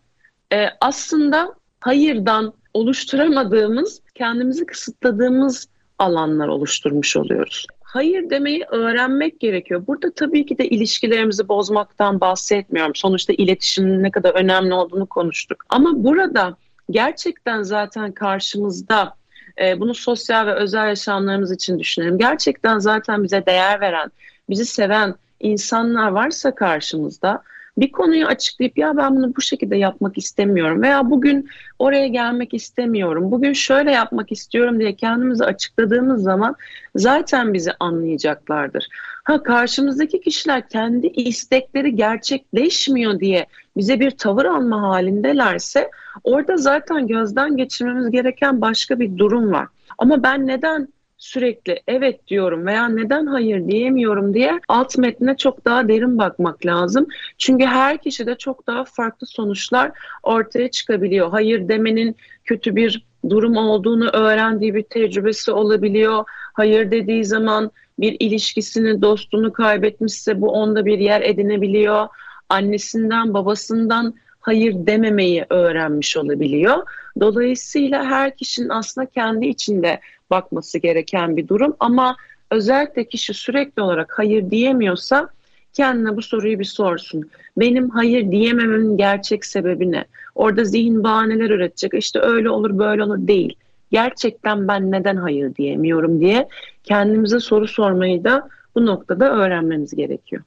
e, aslında hayırdan oluşturamadığımız, kendimizi kısıtladığımız alanlar oluşturmuş oluyoruz. Hayır demeyi öğrenmek gerekiyor. Burada tabii ki de ilişkilerimizi bozmaktan bahsetmiyorum. Sonuçta iletişimin ne kadar önemli olduğunu konuştuk. Ama burada gerçekten zaten karşımızda e, bunu sosyal ve özel yaşamlarımız için düşünelim. Gerçekten zaten bize değer veren, bizi seven insanlar varsa karşımızda bir konuyu açıklayıp ya ben bunu bu şekilde yapmak istemiyorum veya bugün oraya gelmek istemiyorum, bugün şöyle yapmak istiyorum diye kendimizi açıkladığımız zaman zaten bizi anlayacaklardır. Ha karşımızdaki kişiler kendi istekleri gerçekleşmiyor diye bize bir tavır alma halindelerse orada zaten gözden geçirmemiz gereken başka bir durum var. Ama ben neden sürekli evet diyorum veya neden hayır diyemiyorum diye alt metne çok daha derin bakmak lazım. Çünkü her kişide çok daha farklı sonuçlar ortaya çıkabiliyor. Hayır demenin kötü bir durum olduğunu öğrendiği bir tecrübesi olabiliyor. Hayır dediği zaman bir ilişkisini, dostunu kaybetmişse bu onda bir yer edinebiliyor. Annesinden, babasından hayır dememeyi öğrenmiş olabiliyor. Dolayısıyla her kişinin aslında kendi içinde bakması gereken bir durum ama özellikle kişi sürekli olarak hayır diyemiyorsa kendine bu soruyu bir sorsun. Benim hayır diyemememin gerçek sebebi ne? Orada zihin bahaneler üretecek. İşte öyle olur böyle olur değil. Gerçekten ben neden hayır diyemiyorum diye kendimize soru sormayı da bu noktada öğrenmemiz gerekiyor.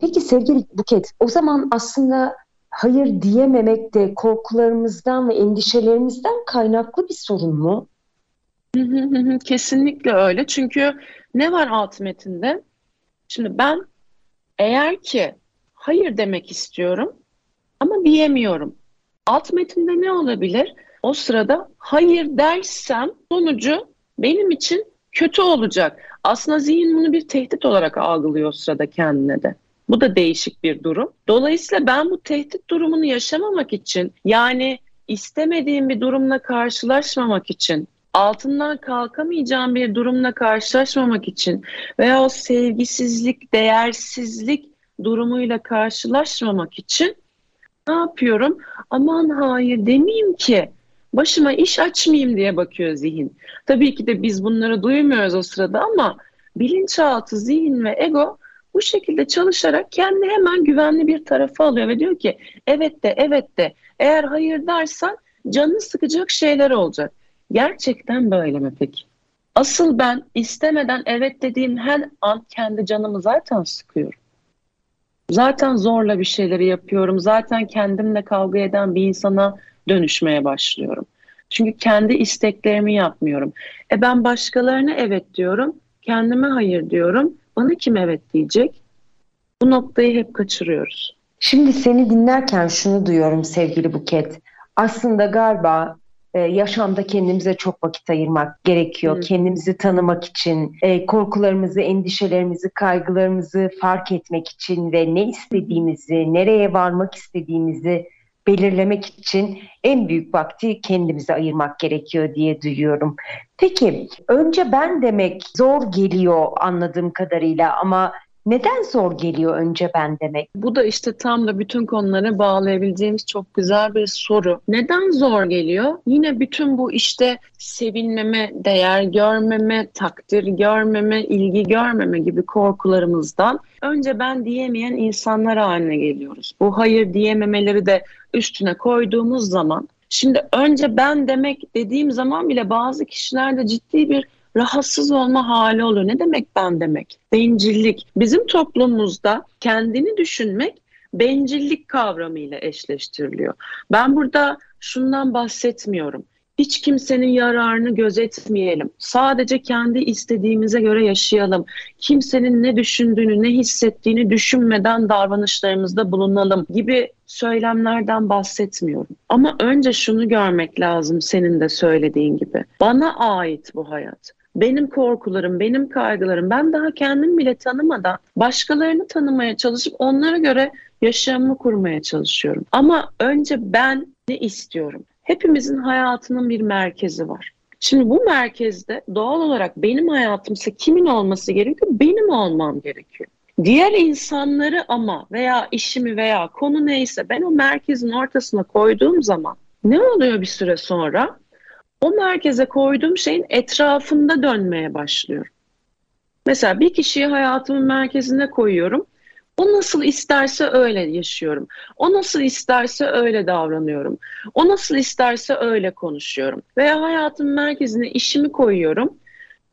Peki sevgili Buket, o zaman aslında hayır diyememek de korkularımızdan ve endişelerimizden kaynaklı bir sorun mu? Kesinlikle öyle. Çünkü ne var alt metinde? Şimdi ben eğer ki hayır demek istiyorum ama diyemiyorum. Alt metinde ne olabilir? O sırada hayır dersem sonucu benim için kötü olacak. Aslında zihin bunu bir tehdit olarak algılıyor o sırada kendine de. Bu da değişik bir durum. Dolayısıyla ben bu tehdit durumunu yaşamamak için yani istemediğim bir durumla karşılaşmamak için altından kalkamayacağım bir durumla karşılaşmamak için veya o sevgisizlik, değersizlik durumuyla karşılaşmamak için ne yapıyorum? Aman hayır demeyeyim ki başıma iş açmayayım diye bakıyor zihin. Tabii ki de biz bunları duymuyoruz o sırada ama bilinçaltı, zihin ve ego bu şekilde çalışarak kendi hemen güvenli bir tarafa alıyor ve diyor ki evet de evet de eğer hayır dersen canını sıkacak şeyler olacak. Gerçekten böyle mi peki? Asıl ben istemeden evet dediğim her an kendi canımı zaten sıkıyorum. Zaten zorla bir şeyleri yapıyorum. Zaten kendimle kavga eden bir insana dönüşmeye başlıyorum. Çünkü kendi isteklerimi yapmıyorum. E ben başkalarına evet diyorum, kendime hayır diyorum. Bana kim evet diyecek? Bu noktayı hep kaçırıyoruz. Şimdi seni dinlerken şunu duyuyorum sevgili Buket. Aslında galiba e, yaşamda kendimize çok vakit ayırmak gerekiyor. Hmm. Kendimizi tanımak için, e, korkularımızı, endişelerimizi, kaygılarımızı fark etmek için ve ne istediğimizi, nereye varmak istediğimizi belirlemek için en büyük vakti kendimize ayırmak gerekiyor diye duyuyorum. Peki önce ben demek zor geliyor anladığım kadarıyla ama neden zor geliyor önce ben demek? Bu da işte tam da bütün konulara bağlayabileceğimiz çok güzel bir soru. Neden zor geliyor? Yine bütün bu işte sevilmeme, değer görmeme, takdir görmeme, ilgi görmeme gibi korkularımızdan önce ben diyemeyen insanlar haline geliyoruz. Bu hayır diyememeleri de üstüne koyduğumuz zaman Şimdi önce ben demek dediğim zaman bile bazı kişilerde ciddi bir rahatsız olma hali oluyor. Ne demek ben demek? Bencillik. Bizim toplumumuzda kendini düşünmek bencillik kavramıyla eşleştiriliyor. Ben burada şundan bahsetmiyorum. Hiç kimsenin yararını gözetmeyelim. Sadece kendi istediğimize göre yaşayalım. Kimsenin ne düşündüğünü, ne hissettiğini düşünmeden davranışlarımızda bulunalım gibi söylemlerden bahsetmiyorum. Ama önce şunu görmek lazım senin de söylediğin gibi. Bana ait bu hayat benim korkularım, benim kaygılarım, ben daha kendim bile tanımadan başkalarını tanımaya çalışıp onlara göre yaşamımı kurmaya çalışıyorum. Ama önce ben ne istiyorum? Hepimizin hayatının bir merkezi var. Şimdi bu merkezde doğal olarak benim hayatımsa kimin olması gerekiyor? Benim olmam gerekiyor. Diğer insanları ama veya işimi veya konu neyse ben o merkezin ortasına koyduğum zaman ne oluyor bir süre sonra? O merkeze koyduğum şeyin etrafında dönmeye başlıyorum. Mesela bir kişiyi hayatımın merkezine koyuyorum. O nasıl isterse öyle yaşıyorum. O nasıl isterse öyle davranıyorum. O nasıl isterse öyle konuşuyorum. Veya hayatımın merkezine işimi koyuyorum.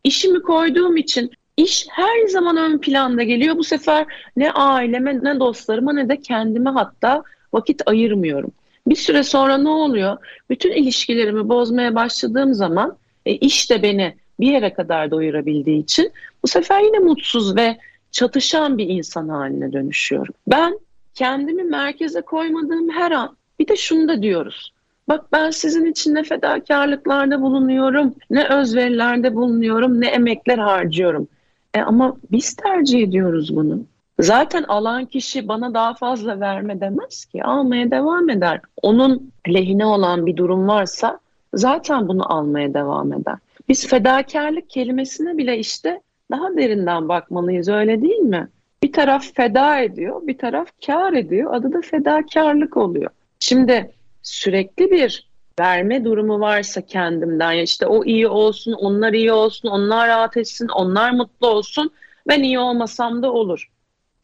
İşimi koyduğum için iş her zaman ön planda geliyor. Bu sefer ne aileme ne dostlarıma ne de kendime hatta vakit ayırmıyorum. Bir süre sonra ne oluyor? Bütün ilişkilerimi bozmaya başladığım zaman e, iş de beni bir yere kadar doyurabildiği için bu sefer yine mutsuz ve çatışan bir insan haline dönüşüyorum. Ben kendimi merkeze koymadığım her an bir de şunu da diyoruz. Bak ben sizin için ne fedakarlıklarda bulunuyorum, ne özverilerde bulunuyorum, ne emekler harcıyorum. E ama biz tercih ediyoruz bunu. Zaten alan kişi bana daha fazla verme demez ki. Almaya devam eder. Onun lehine olan bir durum varsa zaten bunu almaya devam eder. Biz fedakarlık kelimesine bile işte daha derinden bakmalıyız öyle değil mi? Bir taraf feda ediyor, bir taraf kar ediyor. Adı da fedakarlık oluyor. Şimdi sürekli bir verme durumu varsa kendimden ya işte o iyi olsun, onlar iyi olsun, onlar rahat etsin, onlar mutlu olsun. Ben iyi olmasam da olur.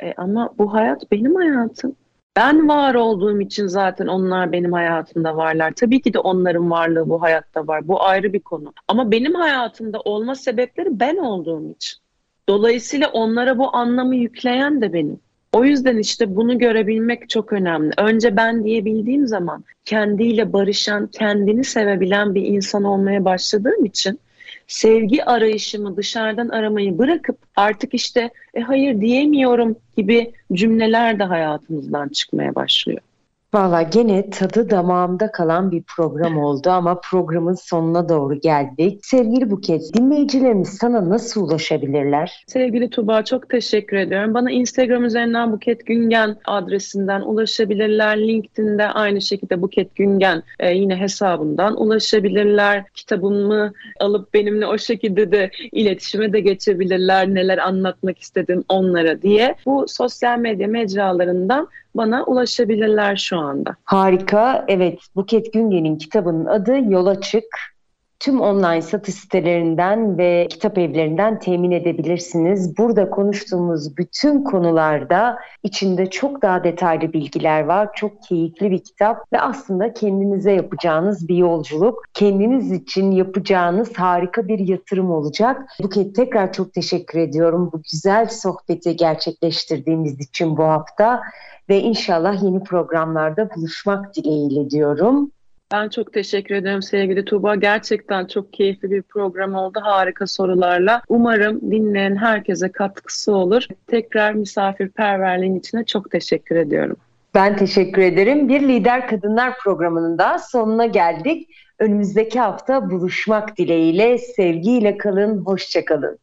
E, ama bu hayat benim hayatım. Ben var olduğum için zaten onlar benim hayatımda varlar. Tabii ki de onların varlığı bu hayatta var. Bu ayrı bir konu. Ama benim hayatımda olma sebepleri ben olduğum için. Dolayısıyla onlara bu anlamı yükleyen de benim. O yüzden işte bunu görebilmek çok önemli. Önce ben diyebildiğim zaman kendiyle barışan, kendini sevebilen bir insan olmaya başladığım için sevgi arayışımı dışarıdan aramayı bırakıp artık işte e, hayır diyemiyorum gibi cümleler de hayatımızdan çıkmaya başlıyor. Valla gene tadı damağımda kalan bir program oldu ama programın sonuna doğru geldik. Sevgili Buket, dinleyicilerimiz sana nasıl ulaşabilirler? Sevgili Tuba çok teşekkür ediyorum. Bana Instagram üzerinden Buket Güngen adresinden ulaşabilirler. LinkedIn'de aynı şekilde Buket Güngen e, yine hesabından ulaşabilirler. Kitabımı alıp benimle o şekilde de iletişime de geçebilirler. Neler anlatmak istedim onlara diye. Bu sosyal medya mecralarından bana ulaşabilirler şu anda. Harika. Evet, Buket Güngen'in kitabının adı Yola Çık. Tüm online satış sitelerinden ve kitap evlerinden temin edebilirsiniz. Burada konuştuğumuz bütün konularda içinde çok daha detaylı bilgiler var. Çok keyifli bir kitap ve aslında kendinize yapacağınız bir yolculuk. Kendiniz için yapacağınız harika bir yatırım olacak. Buket tekrar çok teşekkür ediyorum bu güzel sohbeti gerçekleştirdiğimiz için bu hafta ve inşallah yeni programlarda buluşmak dileğiyle diyorum. Ben çok teşekkür ederim sevgili Tuğba. Gerçekten çok keyifli bir program oldu. Harika sorularla. Umarım dinleyen herkese katkısı olur. Tekrar misafirperverliğin içine çok teşekkür ediyorum. Ben teşekkür ederim. Bir Lider Kadınlar programının da sonuna geldik. Önümüzdeki hafta buluşmak dileğiyle sevgiyle kalın, hoşçakalın.